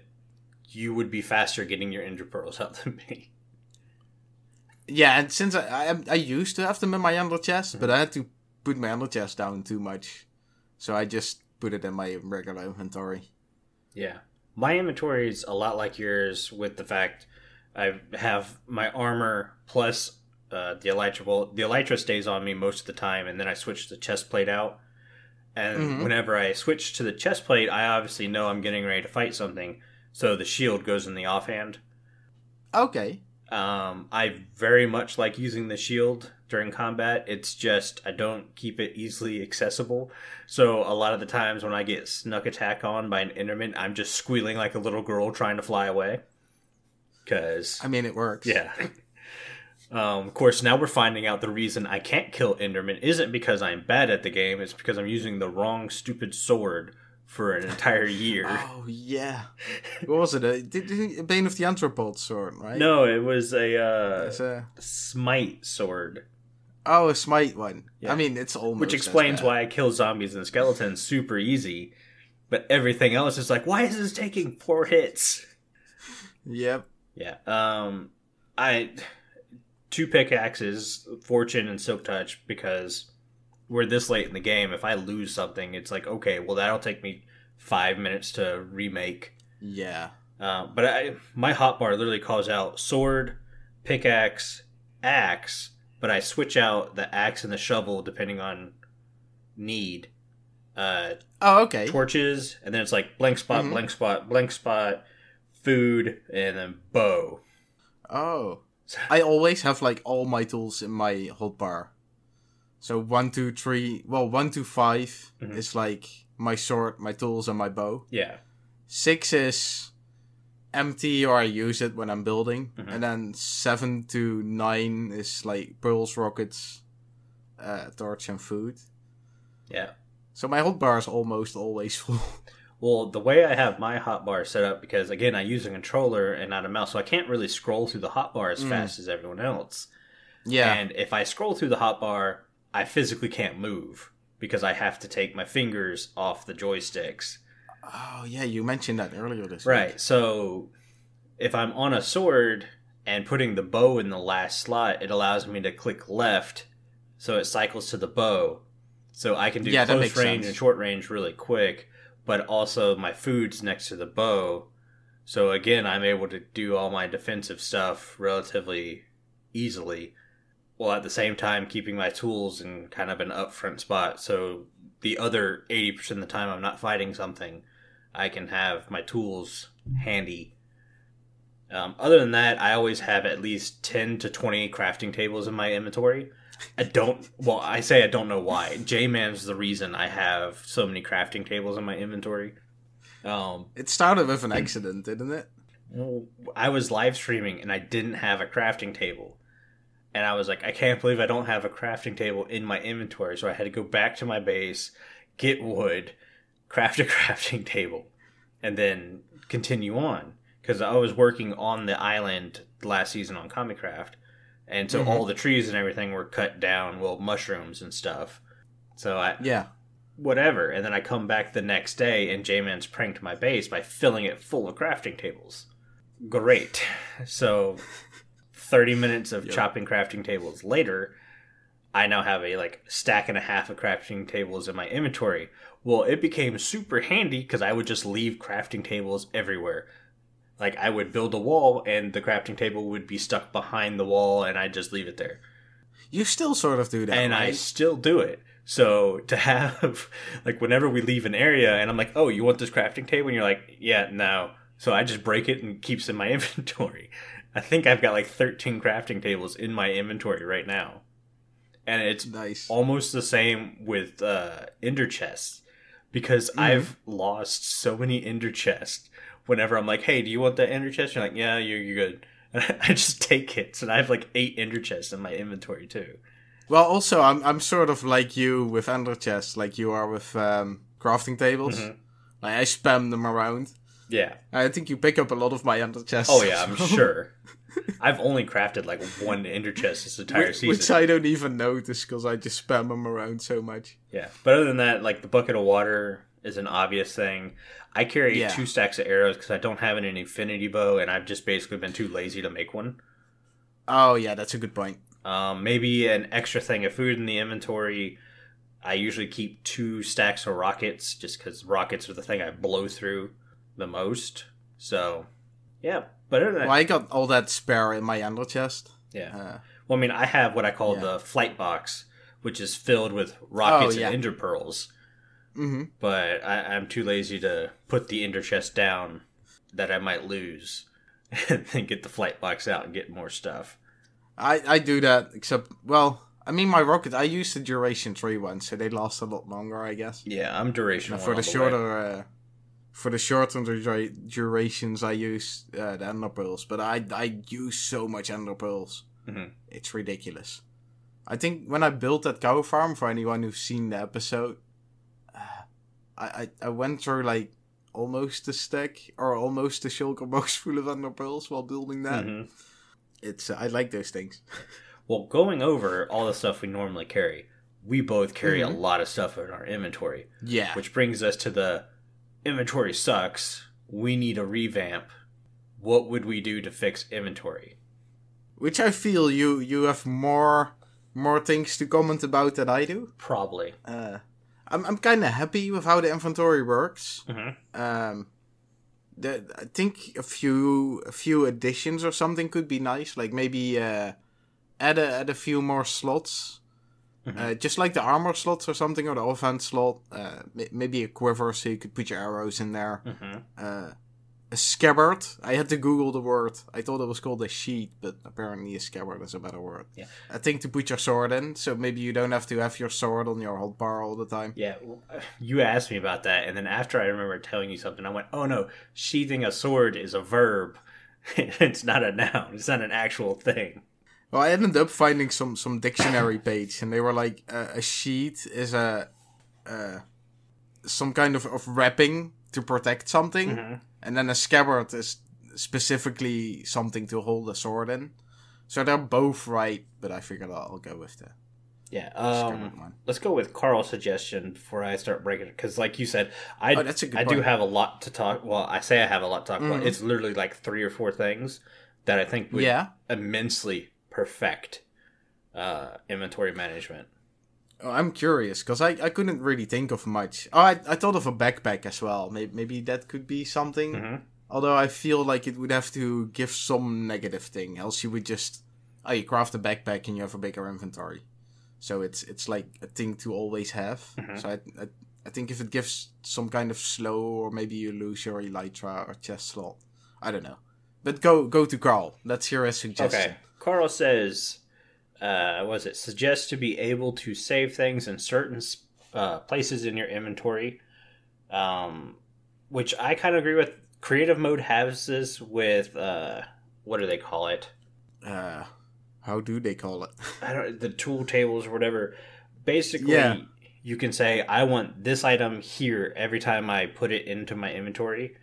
you would be faster getting your ender pearls out than me. Yeah, and since I, I I used to have them in my ender chest, but I had to put my ender chest down too much, so I just put it in my regular inventory. Yeah. My inventory is a lot like yours with the fact I have my armor plus uh, the elytra. Well, the elytra stays on me most of the time, and then I switch the chest plate out. And Mhm. whenever I switch to the chest plate, I obviously know I'm getting ready to fight something, so the shield goes in the offhand. Okay. Um, I very much like using the shield during combat. It's just I don't keep it easily accessible. So a lot of the times when I get snuck attack on by an enderman, I'm just squealing like a little girl trying to fly away. Cause I mean, it works. yeah. Um, of course, now we're finding out the reason I can't kill Enderman isn't because I'm bad at the game. It's because I'm using the wrong stupid sword for an entire year. Oh yeah. what was it? A, did, did, a Bane of the Arthropod sword, right? no, it was a uh, a, smite sword. Oh, a smite one. Yeah. I mean, it's almost which explains why I kill zombies and skeletons super easy. But everything else is like, why is this taking four hits? Yep. Yeah. Um, I two pickaxes, fortune and silk touch, because we're this late in the game. If I lose something, it's like okay, well that'll take me five minutes to remake. Yeah. Uh, but I, my hotbar literally calls out sword, pickaxe, axe, but I switch out the axe and the shovel depending on need. Uh, Oh, okay. torches, and then it's like blank spot, Mhm. blank spot, blank spot, food, and then bow. Oh. I always have like all my tools in my hotbar. So one, two, three. Well, one to 5 Mhm. is like my sword, my tools, and my bow. Yeah, Six is empty, or I use it when I'm building, Mhm. and then seven to nine is like pearls, rockets, uh, torch, and food. yeah. So my hotbar is almost always full. Well, the way I have my hotbar set up, because again, I use a controller and not a mouse, so I can't really scroll through the hotbar as Mm. fast as everyone else. yeah. And if I scroll through the hotbar, I physically can't move because I have to take my fingers off the joysticks. oh yeah, you mentioned that earlier this Right. week. So if I'm on a sword and putting the bow in the last slot, it allows me to click left so it cycles to the bow. So I can do Yeah, close range sense. and short range really quick, but also my food's next to the bow. So again, I'm able to do all my defensive stuff relatively easily while at the same time keeping my tools in kind of an upfront spot. So the other 80% of the time I'm not fighting something, I can have my tools handy. Um, other than that, I always have at least 10 to 20 crafting tables in my inventory. I don't, well, I say I don't know why. J Man's the reason I have so many crafting tables in my inventory. Um, It started with an accident, didn't it? I was live streaming and I didn't have a crafting table. And I was like, I can't believe I don't have a crafting table in my inventory. So I had to go back to my base, get wood, craft a crafting table, and then continue on. Because I was working on the island last season on Comicraft. And so Mhm. all the trees and everything were cut down, well, mushrooms and stuff. So I, Yeah. whatever. And then I come back the next day and J Man's pranked my base by filling it full of crafting tables. Great. So 30 minutes of Yep. chopping crafting tables later, I now have a like stack and a half of crafting tables in my inventory. Well, it became super handy because I would just leave crafting tables everywhere. Like I would build a wall and the crafting table would be stuck behind the wall and I'd just leave it there You still sort of do that, and I still do it. So to have like whenever we leave an area and I'm like, "Oh, you want this crafting table?" and you're like, "Yeah, no." So I just break it and keeps in my inventory. I think I've got like 13 crafting tables in my inventory right now. And it's nice. almost the same with uh ender chests because Mhm. I've lost so many ender chests whenever I'm like, "Hey, do you want that ender chest?" You're like, "Yeah, you're, you're good." And I just take it. So I have like 8 ender chests in my inventory too. Well, also, I'm I'm sort of like you with ender chests, like you are with um, crafting tables. Mhm. Like I spam them around. Yeah. I think you pick up a lot of my ender chests. Oh yeah, I'm sure. I've only crafted like one ender chest this entire Which, season. which I don't even notice because I just spam them around so much. Yeah, but other than that, like the bucket of water is an obvious thing. I carry Yeah. two stacks of arrows because I don't have an infinity bow, and I've just basically been too lazy to make one. Oh yeah, that's a good point. Um, maybe an extra thing of food in the inventory. I usually keep two stacks of rockets just because rockets are the thing I blow through the most. So, yeah. But that, Well, I got all that spare in my ender chest. yeah. Uh, Well, I mean, I have what I call Yeah. the flight box, which is filled with rockets Oh, yeah. and ender pearls. Hmm But I, I'm too lazy to put the ender chest down that I might lose, and then get the flight box out and get more stuff. I I do that. Except, well, I mean, my rocket. I used the duration three ones, so they last a lot longer, I guess. Yeah, I'm duration one for the way. shorter, uh, for the shorter dura- durations, I use uh, the ender pearls. But I I use so much ender pearls, Mhm. it's ridiculous. I think when I built that cow farm, for anyone who's seen the episode, I, I went through like almost a stack or almost a shulker box full of ender while building that. Mhm. It's uh, I like those things. Well, going over all the stuff we normally carry, we both carry Mhm. a lot of stuff in our inventory, Yeah. which brings us to the inventory sucks. We need a revamp. What would we do to fix inventory? Which I feel you you have more more things to comment about than I do. Probably. Uh, I'm I'm kind of happy with how the inventory works. Mm-hmm. Um, the, I think a few a few additions or something could be nice. Like maybe uh, add a add a few more slots, Mhm. uh, just like the armor slots or something, or the offense slot. Uh, maybe a quiver so you could put your arrows in there. Mm-hmm. A scabbard. I had to Google the word. I thought it was called a sheet, but apparently a scabbard is a better word. Yeah. A thing to put your sword in, so maybe you don't have to have your sword on your hotbar all the time. Yeah, well, you asked me about that, and then after I remember telling you something, I went, "Oh no, sheathing a sword is a verb. it's not a noun. It's not an actual thing." Well, I ended up finding some some dictionary page, and they were like, uh, a sheet is a uh, some kind of, of wrapping to protect something, Mhm. And then a scabbard is specifically something to hold a sword in. So they're both right, but I figured I'll, go with the Yeah. Um, one. let's go with Carl's suggestion before I start breaking it, because like you said, I Oh, that's a good I do have a lot to talk. Well, I say I have a lot to talk about. Mhm. It's literally like three or four things that I think would Yeah. immensely perfect uh, inventory management. Oh, I'm curious because I, I couldn't really think of much. Oh, I, I thought of a backpack as well. Maybe, maybe that could be something. Mhm. Although I feel like it would have to give some negative thing, else you would just oh you craft a backpack and you have a bigger inventory. So it's it's like a thing to always have. Mhm. So I, I I think if it gives some kind of slow or maybe you lose your elytra or chest slot, I don't know. But go go to Carl. Let's hear his suggestion. Okay. Carl says, uh, was it suggest to be able to save things in certain uh, places in your inventory, um, which I kind of agree with. Creative mode has this with uh, what do they call it? Uh, how do they call it? I don't the tool tables or whatever. Basically, Yeah. you can say I want this item here every time I put it into my inventory.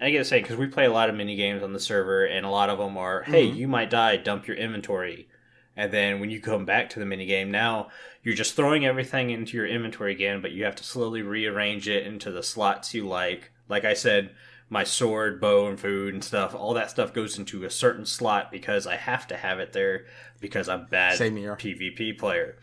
I gotta say, because we play a lot of mini games on the server, and a lot of them are, "Hey, Mhm. you might die, dump your inventory." And then when you come back to the mini game, now you're just throwing everything into your inventory again, but you have to slowly rearrange it into the slots you like. Like I said, my sword, bow, and food and stuff, all that stuff goes into a certain slot because I have to have it there because I'm bad Same here. PvP player.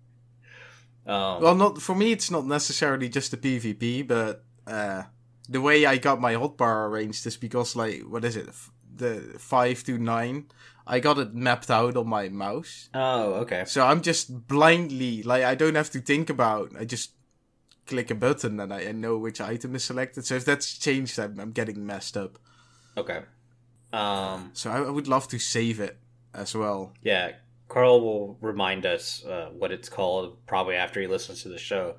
um, Well, not for me. It's not necessarily just the PvP, but uh, the way I got my hotbar arranged is because, like, what is it? The five to nine, I got it mapped out on my mouse. oh, okay. So I'm just blindly, like, I don't have to think about. I just click a button and I, I know which item is selected. So if that's changed, I'm, I'm getting messed up. Okay. Um, So I, I would love to save it as well. yeah, Carl will remind us uh, what it's called probably after he listens to the show.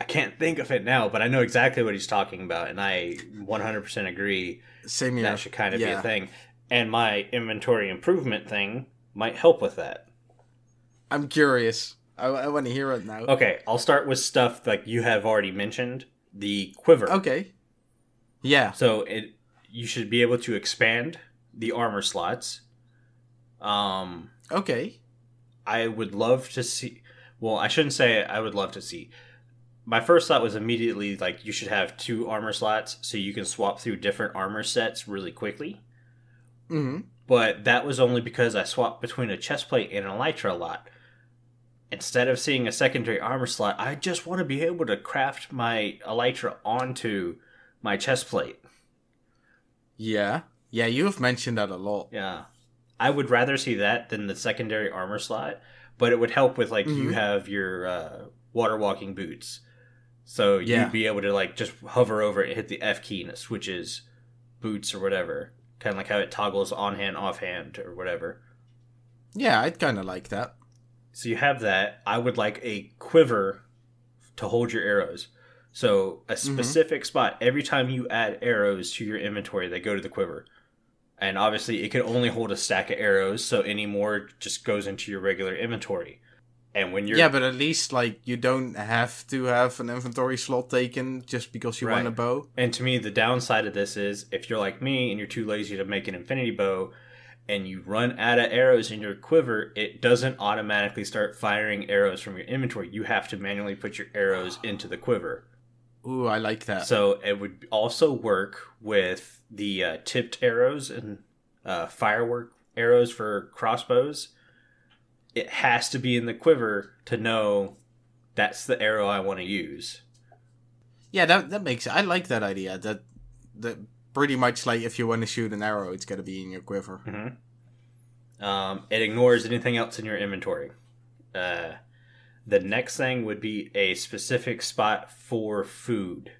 I can't think of it now, but I know exactly what he's talking about, and I 100% agree Same here. that should kind of be a thing. And my inventory improvement thing might help with that. I'm curious. I, I want to hear it now. Okay, I'll start with stuff like you have already mentioned the quiver. Okay. Yeah. So it you should be able to expand the armor slots. Um, Okay. I would love to see. Well, I shouldn't say I would love to see. My first thought was immediately like you should have two armor slots so you can swap through different armor sets really quickly. Hmm But that was only because I swapped between a chest plate and an elytra a lot. Instead of seeing a secondary armor slot, I just want to be able to craft my elytra onto my chest plate. Yeah. Yeah, you have mentioned that a lot. Yeah. I would rather see that than the secondary armor slot, but it would help with like you Mhm. have your uh, water walking boots. So Yeah. you'd be able to like just hover over it and hit the F key and it switches boots or whatever. Kind of like how it toggles on hand, off hand, or whatever. Yeah, I'd kind of like that. So you have that. I would like a quiver to hold your arrows. So a mm-hmm. specific spot every time you add arrows to your inventory, they go to the quiver. And obviously, it can only hold a stack of arrows, so any more just goes into your regular inventory. And when you're Yeah, but at least like you don't have to have an inventory slot taken just because you want a bow. And to me, the downside of this is if you're like me and you're too lazy to make an infinity bow, and you run out of arrows in your quiver, it doesn't automatically start firing arrows from your inventory. You have to manually put your arrows into the quiver. Ooh, I like that. So it would also work with the uh, tipped arrows and uh, firework arrows for crossbows. It has to be in the quiver to know that's the arrow I want to use. Yeah, that that makes I like that idea. That that pretty much like if you want to shoot an arrow, it's got to be in your quiver. Mm-hmm. Um, it ignores anything else in your inventory. Uh, the next thing would be a specific spot for food.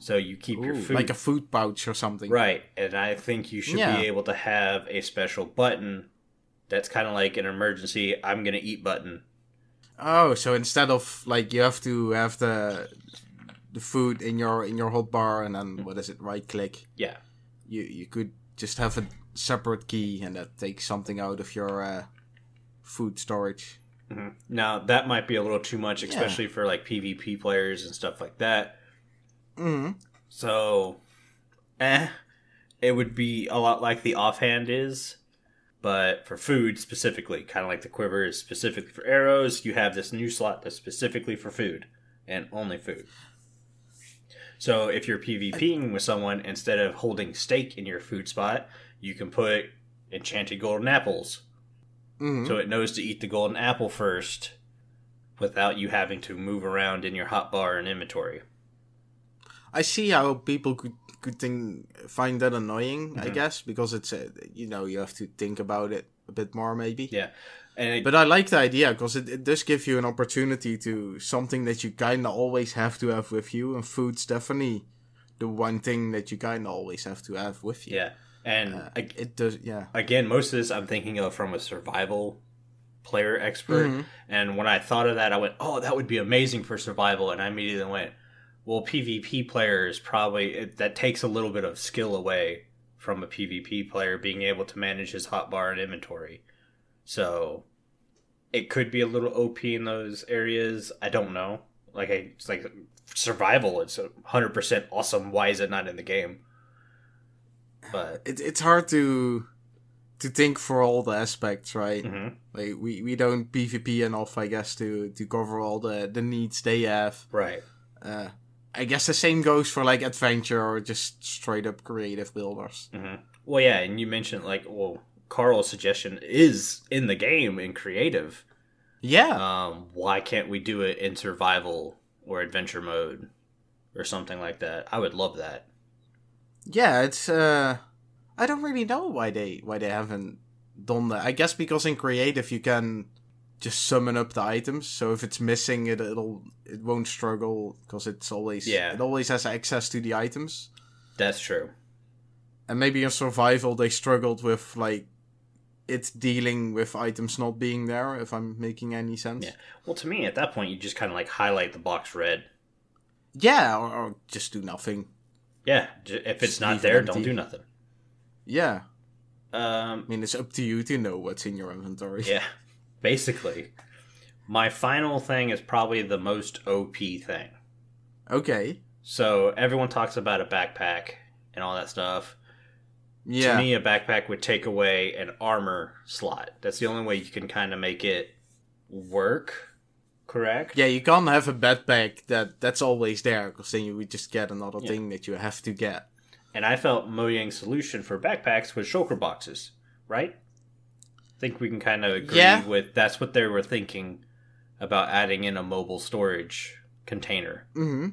So you keep your food like a food pouch or something. right, and I think you should Yeah. be able to have a special button that's kind of like an emergency "I'm gonna eat" button. Oh, so instead of like you have to have the the food in your in your hot bar and then what is it? Right click. Yeah, You you could just have a separate key and that takes something out of your uh, food storage. Mhm. Now that might be a little too much, especially for like PvP players and stuff like that. mm-hmm. So, eh, it would be a lot like the offhand is, but for food specifically, kind of like the quiver is specifically for arrows. You have this new slot that's specifically for food and only food. So if you're PvPing with someone, instead of holding steak in your food spot, you can put enchanted golden apples. hmm So it knows to eat the golden apple first without you having to move around in your hotbar and inventory. I see how people could could think find that annoying. I Mhm. guess because it's uh, you know you have to think about it a bit more maybe. Yeah. And it, But I like the idea because it, it does give you an opportunity to something that you kind of always have to have with you, and food's definitely the one thing that you kind of always have to have with you. yeah. And Uh, ag- it does, yeah. again, most of this I'm thinking of from a survival player expert. Mhm. And when I thought of that, I went, "Oh, that would be amazing for survival." And I immediately went, "Well, PvP players probably it, that takes a little bit of skill away from a PvP player being able to manage his hotbar and inventory." So it could be a little OP in those areas. I don't know. Like I, it's like survival. It's hundred percent awesome. Why is it not in the game? But It, it's hard to to think for all the aspects, right? mhm. Like we, we don't PvP enough, I guess, to to cover all the the needs they have. right. Uh, I guess the same goes for like adventure or just straight up creative builders. hmm Well, yeah, and you mentioned like, well, Carl's suggestion is in the game in creative. Yeah, Um, why can't we do it in survival or adventure mode or something like that? I would love that. yeah. It's uh, I don't really know why they why they haven't done that. I guess because in creative you can just summon up the items. So if it's missing, it it'll it won't struggle because it's always Yeah. it always has access to the items. That's true. And maybe in survival they struggled with like it dealing with items not being there. If I'm making any sense. Yeah. Well, to me, at that point, you just kind of like highlight the box red. Yeah, or, or just do nothing. Yeah, j- if it's Just not there, don't do nothing. Yeah. Um, I mean, it's up to you to know what's in your inventory. yeah, basically. My final thing is probably the most OP thing. Okay. So everyone talks about a backpack and all that stuff. Yeah. To me, a backpack would take away an armor slot. That's the only way you can kind of make it work. Correct? yeah, you can't have a backpack that that's always there because then you would just get another Yeah. thing that you have to get. And I felt Mojang's solution for backpacks was shulker boxes, right? I think we can kind of agree Yeah. with that's what they were thinking about adding in a mobile storage container. Mm-hmm.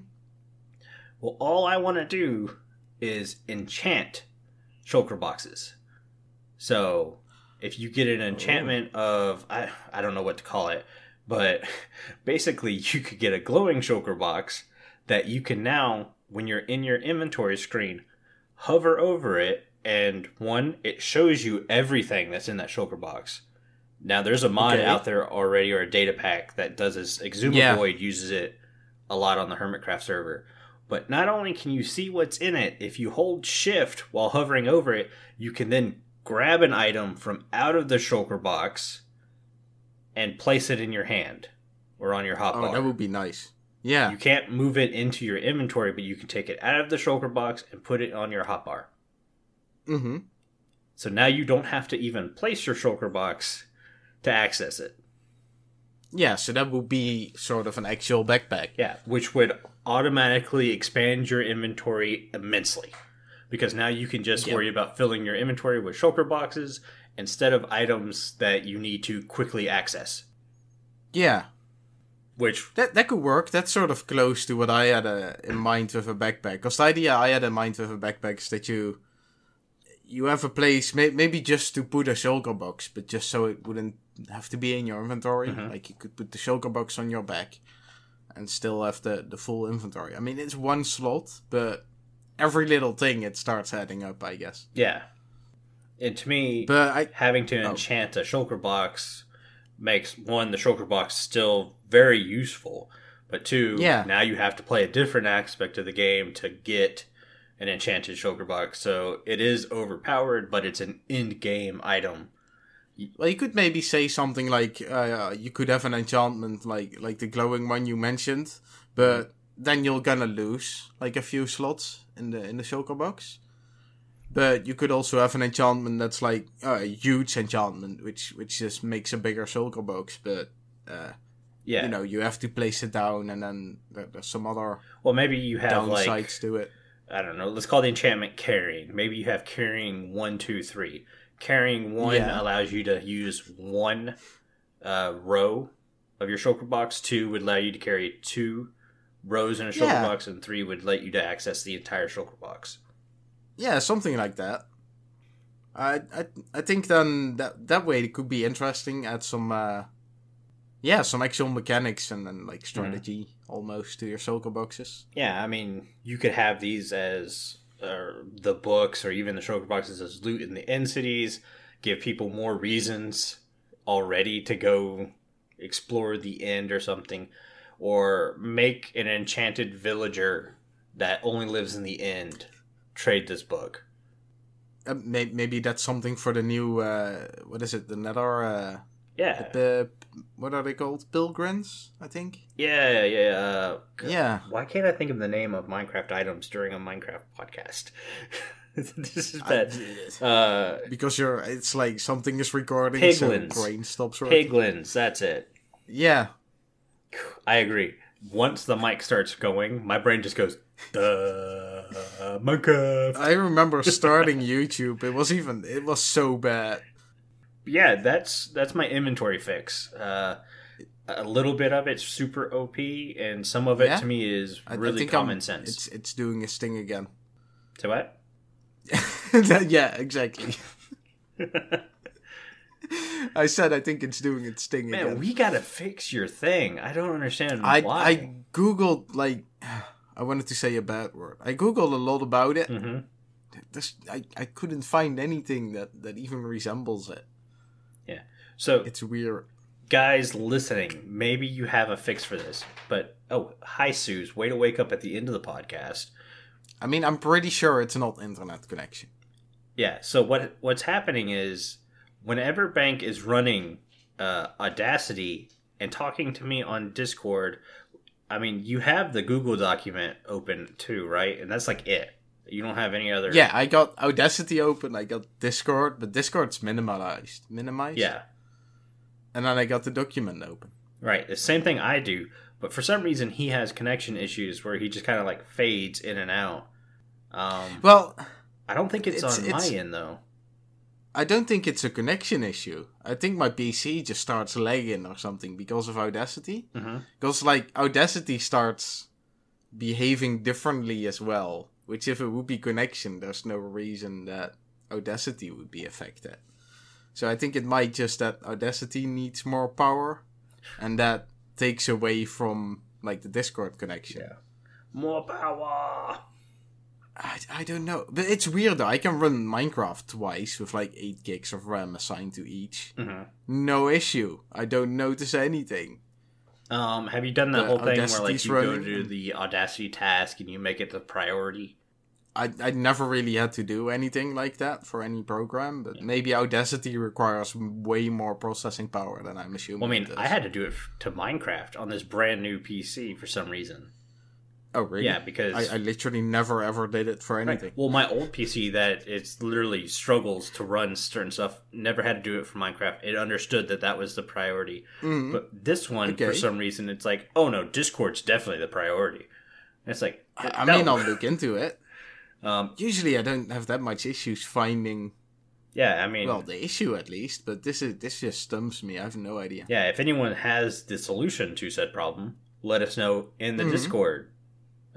Well, all I want to do is enchant shulker boxes. So, if you get an enchantment of I I don't know what to call it, but basically you could get a glowing shulker box that you can now when you're in your inventory screen hover over it and one it shows you everything that's in that shulker box. Now there's a mod Okay. out there already or a data pack that does this. Xisuma Yeah. Void uses it a lot on the Hermitcraft server. But not only can you see what's in it, if you hold shift while hovering over it, you can then grab an item from out of the shulker box and place it in your hand or on your hotbar. Oh, hotbar. that would be nice. Yeah. You can't move it into your inventory, but you can take it out of the shulker box and put it on your hotbar. Mm-hmm. So now you don't have to even place your shulker box to access it. Yeah, so that would be sort of an actual backpack. Yeah, which would automatically expand your inventory immensely. Because now you can just Yep. worry about filling your inventory with shulker boxes instead of items that you need to quickly access. Yeah, Which, that that could work. That's sort of close to what I had uh, in mind with a backpack. Because the idea I had in mind with a backpack is that you you have a place, may, maybe just to put a shulker box, but just so it wouldn't have to be in your inventory. Mhm. Like you could put the shulker box on your back and still have the the full inventory. I mean, it's one slot, but every little thing it starts adding up. I guess. yeah. And to me, But I having to Oh. enchant a shulker box makes one the shulker box still very useful but two Yeah. now you have to play a different aspect of the game to get an enchanted shulker box so it is overpowered but it's an end game item Well, you could maybe say something like uh, you could have an enchantment like like the glowing one you mentioned, but then you're gonna lose like a few slots in the in the shulker box. But you could also have an enchantment that's like uh, a huge enchantment, which which just makes a bigger shulker box. But uh, yeah you know you have to place it down, and then there, there's some other well maybe you have downsides like to it. I don't know let's call the enchantment carrying maybe you have carrying one two three carrying one Yeah. allows you to use one uh, row of your shulker box two would allow you to carry two rows in a shulker Yeah. box and three would let you to access the entire shulker box Yeah, something like that. I I I think then that that way it could be interesting. Add some uh yeah, some actual mechanics and then like strategy almost to your shulker boxes. Yeah, I mean, you could have these as uh, the books or even the shulker boxes as loot in the end cities, give people more reasons already to go explore the end or something, or make an enchanted villager that only lives in the end trade this book. Uh, may, maybe that's something for the new uh what is it? The Nether uh Yeah, the what are they called? Pilgrims, I think. yeah, yeah. Uh, Yeah. Why can't I think of the name of Minecraft items during a Minecraft podcast? this is I- bad. Uh, because you're it's like something is recording so Piglins. brain stops working. piglins, that's it. Yeah. I agree. Once the mic starts going, my brain just goes, duh, Minecraft. I remember starting YouTube. It was even it was so bad. Yeah, that's that's my inventory fix. Uh, a little bit of it's super OP, and some of it Yeah? to me is really common I'm- sense. It's it's doing its thing again. To what? yeah, exactly. I said I think it's doing its thing Man, again. we gotta fix your thing. I don't understand I why. I googled like I wanted to say a bad word. I googled a lot about it. hmm This, I I couldn't find anything that that even resembles it. So, It's weird. guys listening, maybe you have a fix for this. But oh, hi, Suze. Way to wake up at the end of the podcast. I mean, I'm pretty sure it's not internet connection. Yeah. So what what's happening is whenever Bank is running uh, Audacity and talking to me on Discord, I mean, you have the Google document open too, right? And that's like it. You don't have any other. Yeah, I got Audacity open. I got Discord, but Discord's minimalized. Minimized. Yeah. And then I got the document open. Right. The same thing I do, but for some reason he has connection issues where he just kind of like fades in and out. Um, Well, I don't think it's, it's- on it's- my end though. I don't think it's a connection issue. I think my PC just starts lagging or something because of Audacity. hmm Because like Audacity starts behaving differently as well. Which if it would be connection, there's no reason that Audacity would be affected. So I think it might just that Audacity needs more power, and that takes away from like the Discord connection. Yeah. More power. I, I don't know, but it's weird though. I can run Minecraft twice with like eight gigs of RAM assigned to each. hmm No issue. I don't notice anything. Um, have you done that The whole thing where like you go running. to the Audacity task and you make it the priority? I I never really had to do anything like that for any program, but maybe Audacity requires way more processing power than I'm assuming. Well, I mean. I had to do it f- to Minecraft on this brand new PC for some reason. Oh, really? Yeah, because I, I literally never ever did it for Right. anything. Well, my old PC that it's literally struggles to run certain stuff. Never had to do it for Minecraft. It understood that that was the priority. Mhm. But this one, for some reason, it's like, oh no, Discord's definitely the priority. And it's like, I, I no. mean, I'll look into it. um, Usually, I don't have that much issues finding yeah, I mean, well the issue at least, but this is this just stumps me. I have no idea. yeah. If anyone has the solution to said problem, let us know in the Mhm. Discord.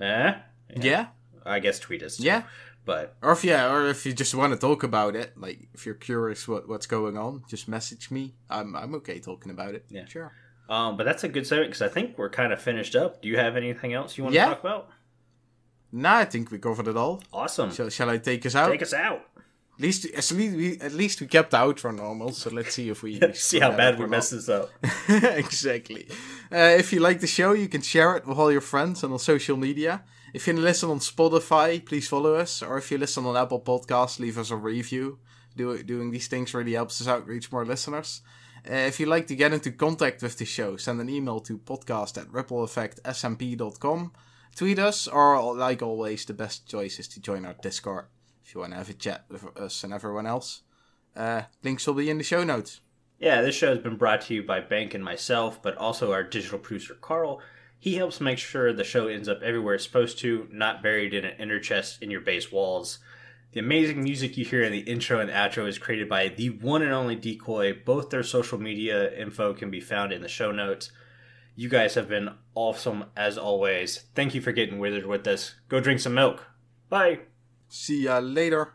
Eh? Yeah, I guess tweet us. too. yeah. but Or if yeah, or if you just want to talk about it, like if you're curious what what's going on, just message me. I'm I'm okay talking about it. Yeah. sure. um, but that's a good segment because I think we're kind of finished up. Do you have anything else you want Yeah. to talk about? Nah, I think we covered it all. Awesome. Shall, shall I take us out? Take us out. At least, at least we at least we kept the outro normal. So let's see if we See how bad we mess this up. exactly. Uh, if you like the show, you can share it with all your friends and on social media. If you listen on Spotify, please follow us. Or if you listen on Apple Podcasts, leave us a review. Do, doing these things really helps us out, reach more listeners. Uh, if you'd like to get into contact with the show, send an email to podcast at rippleeffectsmp.com. Tweet us, or like always, the best choice is to join our Discord if you want to have a chat with us and everyone else. Uh, links will be in the show notes. Yeah, this show has been brought to you by Bank and myself, but also our digital producer Carl. He helps make sure the show ends up everywhere it's supposed to, not buried in an ender chest in your base walls. The amazing music you hear in the intro and outro is created by the one and only DiiKoj. Both their social media info can be found in the show notes. You guys have been awesome as always. Thank you for getting withered with us. Go drink some milk. Bye. See ya later.